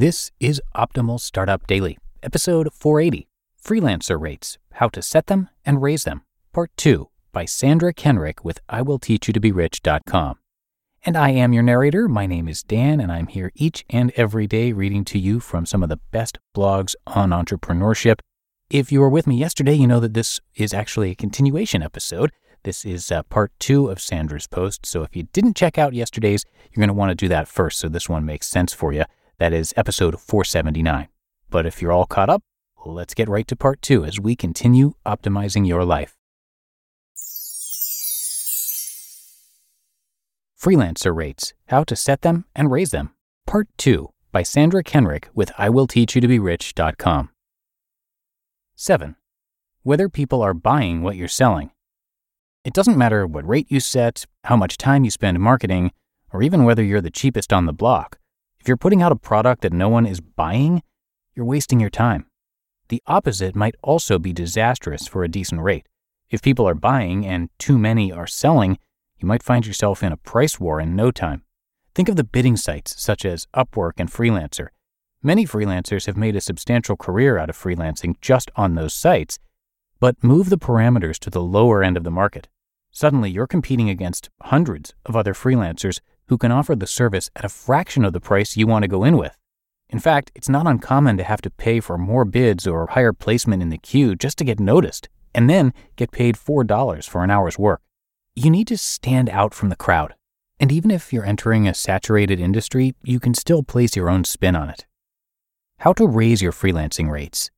This is Optimal Startup Daily, episode 480 Freelancer Rates How to Set Them and Raise Them, Part 2 by Sandra Kenrick with IWillTeachYouToBeRich.com. And I am your narrator. My name is Dan, and I'm here each and every day reading to you from some of the best blogs on entrepreneurship. If you were with me yesterday, you know that this is actually a continuation episode. This is uh, part two of Sandra's post. So if you didn't check out yesterday's, you're going to want to do that first so this one makes sense for you. That is episode 479. But if you're all caught up, let's get right to part two as we continue optimizing your life. Freelancer Rates How to Set Them and Raise Them, Part 2 by Sandra Kenrick with IWillTeachYouToBeRich.com. 7. Whether people are buying what you're selling. It doesn't matter what rate you set, how much time you spend marketing, or even whether you're the cheapest on the block. If you're putting out a product that no one is buying, you're wasting your time. The opposite might also be disastrous for a decent rate. If people are buying and too many are selling, you might find yourself in a price war in no time. Think of the bidding sites such as Upwork and Freelancer. Many freelancers have made a substantial career out of freelancing just on those sites, but move the parameters to the lower end of the market. Suddenly, you're competing against hundreds of other freelancers who can offer the service at a fraction of the price you want to go in with. In fact, it's not uncommon to have to pay for more bids or higher placement in the queue just to get noticed, and then get paid $4 for an hour's work. You need to stand out from the crowd. And even if you're entering a saturated industry, you can still place your own spin on it. How to raise your freelancing rates.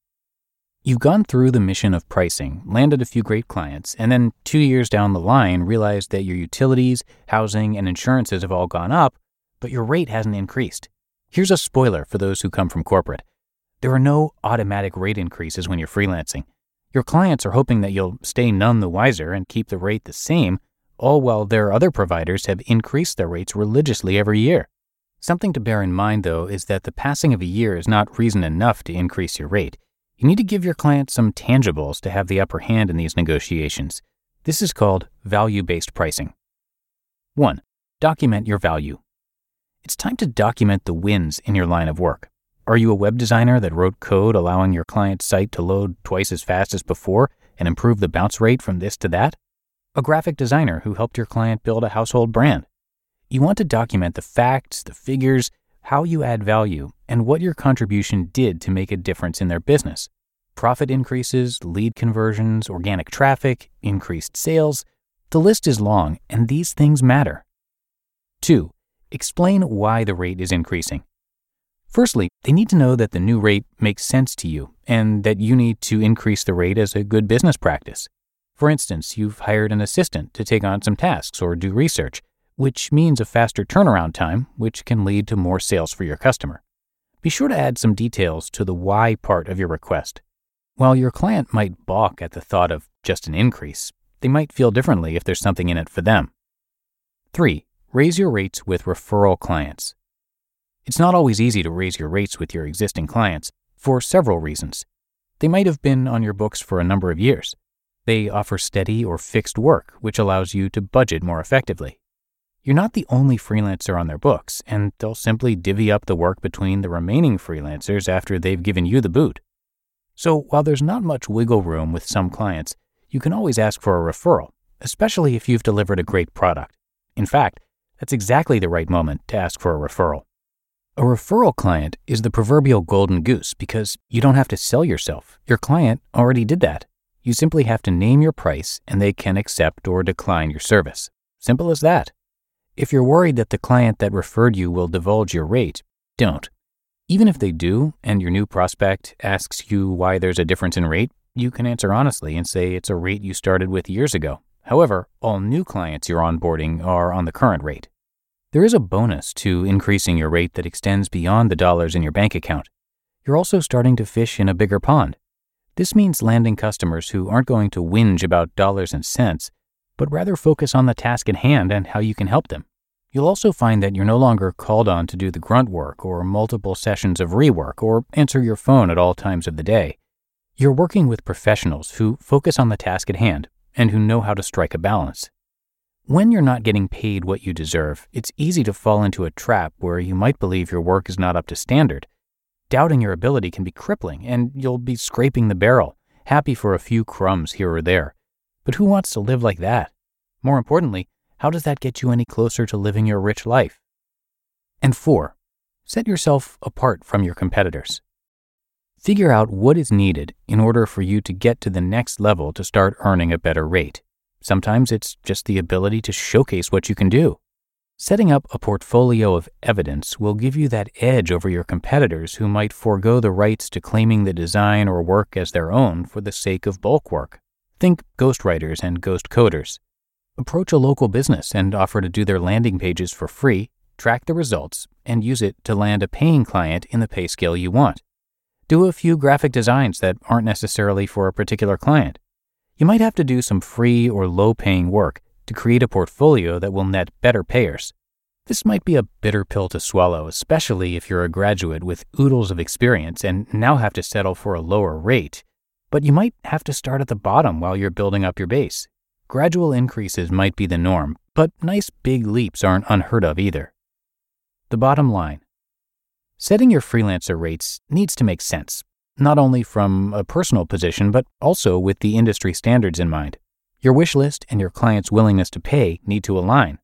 You've gone through the mission of pricing, landed a few great clients, and then two years down the line realized that your utilities, housing, and insurances have all gone up, but your rate hasn't increased. Here's a spoiler for those who come from corporate there are no automatic rate increases when you're freelancing. Your clients are hoping that you'll stay none the wiser and keep the rate the same, all while their other providers have increased their rates religiously every year. Something to bear in mind, though, is that the passing of a year is not reason enough to increase your rate. You need to give your client some tangibles to have the upper hand in these negotiations. This is called value based pricing. 1. Document your value. It's time to document the wins in your line of work. Are you a web designer that wrote code allowing your client's site to load twice as fast as before and improve the bounce rate from this to that? A graphic designer who helped your client build a household brand. You want to document the facts, the figures, how you add value, and what your contribution did to make a difference in their business. Profit increases, lead conversions, organic traffic, increased sales. The list is long, and these things matter. 2. Explain why the rate is increasing. Firstly, they need to know that the new rate makes sense to you and that you need to increase the rate as a good business practice. For instance, you've hired an assistant to take on some tasks or do research, which means a faster turnaround time, which can lead to more sales for your customer. Be sure to add some details to the why part of your request. While your client might balk at the thought of just an increase, they might feel differently if there's something in it for them. 3. Raise your rates with referral clients. It's not always easy to raise your rates with your existing clients for several reasons. They might have been on your books for a number of years. They offer steady or fixed work, which allows you to budget more effectively. You're not the only freelancer on their books, and they'll simply divvy up the work between the remaining freelancers after they've given you the boot. So, while there's not much wiggle room with some clients, you can always ask for a referral, especially if you've delivered a great product. In fact, that's exactly the right moment to ask for a referral. A referral client is the proverbial golden goose because you don't have to sell yourself. Your client already did that. You simply have to name your price and they can accept or decline your service. Simple as that. If you're worried that the client that referred you will divulge your rate, don't. Even if they do, and your new prospect asks you why there's a difference in rate, you can answer honestly and say it's a rate you started with years ago. However, all new clients you're onboarding are on the current rate. There is a bonus to increasing your rate that extends beyond the dollars in your bank account. You're also starting to fish in a bigger pond. This means landing customers who aren't going to whinge about dollars and cents, but rather focus on the task at hand and how you can help them. You'll also find that you're no longer called on to do the grunt work or multiple sessions of rework or answer your phone at all times of the day. You're working with professionals who focus on the task at hand and who know how to strike a balance. When you're not getting paid what you deserve, it's easy to fall into a trap where you might believe your work is not up to standard Doubting your ability can be crippling, and you'll be scraping the barrel, happy for a few crumbs here or there. But who wants to live like that? More importantly, how does that get you any closer to living your rich life? And four, set yourself apart from your competitors. Figure out what is needed in order for you to get to the next level to start earning a better rate. Sometimes it's just the ability to showcase what you can do. Setting up a portfolio of evidence will give you that edge over your competitors who might forego the rights to claiming the design or work as their own for the sake of bulk work. Think ghostwriters and ghost coders. Approach a local business and offer to do their landing pages for free, track the results, and use it to land a paying client in the pay scale you want. Do a few graphic designs that aren't necessarily for a particular client. You might have to do some free or low paying work to create a portfolio that will net better payers. This might be a bitter pill to swallow, especially if you're a graduate with oodles of experience and now have to settle for a lower rate. But you might have to start at the bottom while you're building up your base. Gradual increases might be the norm, but nice big leaps aren't unheard of either. The bottom line setting your freelancer rates needs to make sense, not only from a personal position, but also with the industry standards in mind. Your wish list and your client's willingness to pay need to align.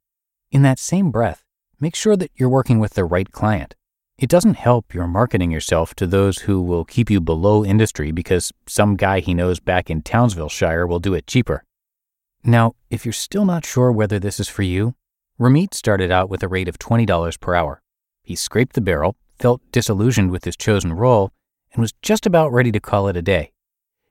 In that same breath, make sure that you're working with the right client. It doesn't help you're marketing yourself to those who will keep you below industry because some guy he knows back in Townsville Shire will do it cheaper. Now, if you're still not sure whether this is for you, Ramit started out with a rate of $20 per hour. He scraped the barrel, felt disillusioned with his chosen role, and was just about ready to call it a day.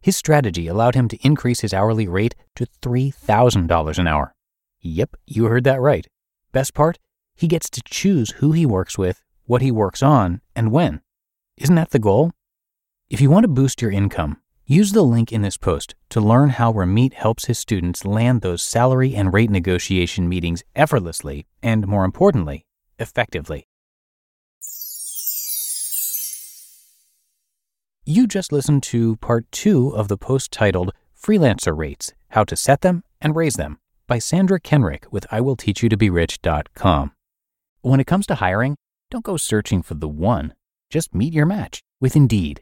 His strategy allowed him to increase his hourly rate to $3,000 an hour. Yep, you heard that right. Best part? He gets to choose who he works with, what he works on, and when. Isn't that the goal? If you want to boost your income, use the link in this post to learn how Ramit helps his students land those salary and rate negotiation meetings effortlessly and, more importantly, effectively. You just listened to part two of the post titled Freelancer Rates How to Set Them and Raise Them by Sandra Kenrick with IWillTeachYouToBeRich.com. When it comes to hiring, don't go searching for the one. Just meet your match with Indeed.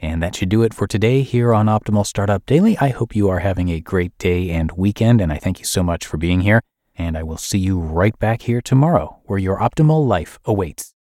And that should do it for today here on Optimal Startup Daily. I hope you are having a great day and weekend, and I thank you so much for being here. And I will see you right back here tomorrow where your optimal life awaits.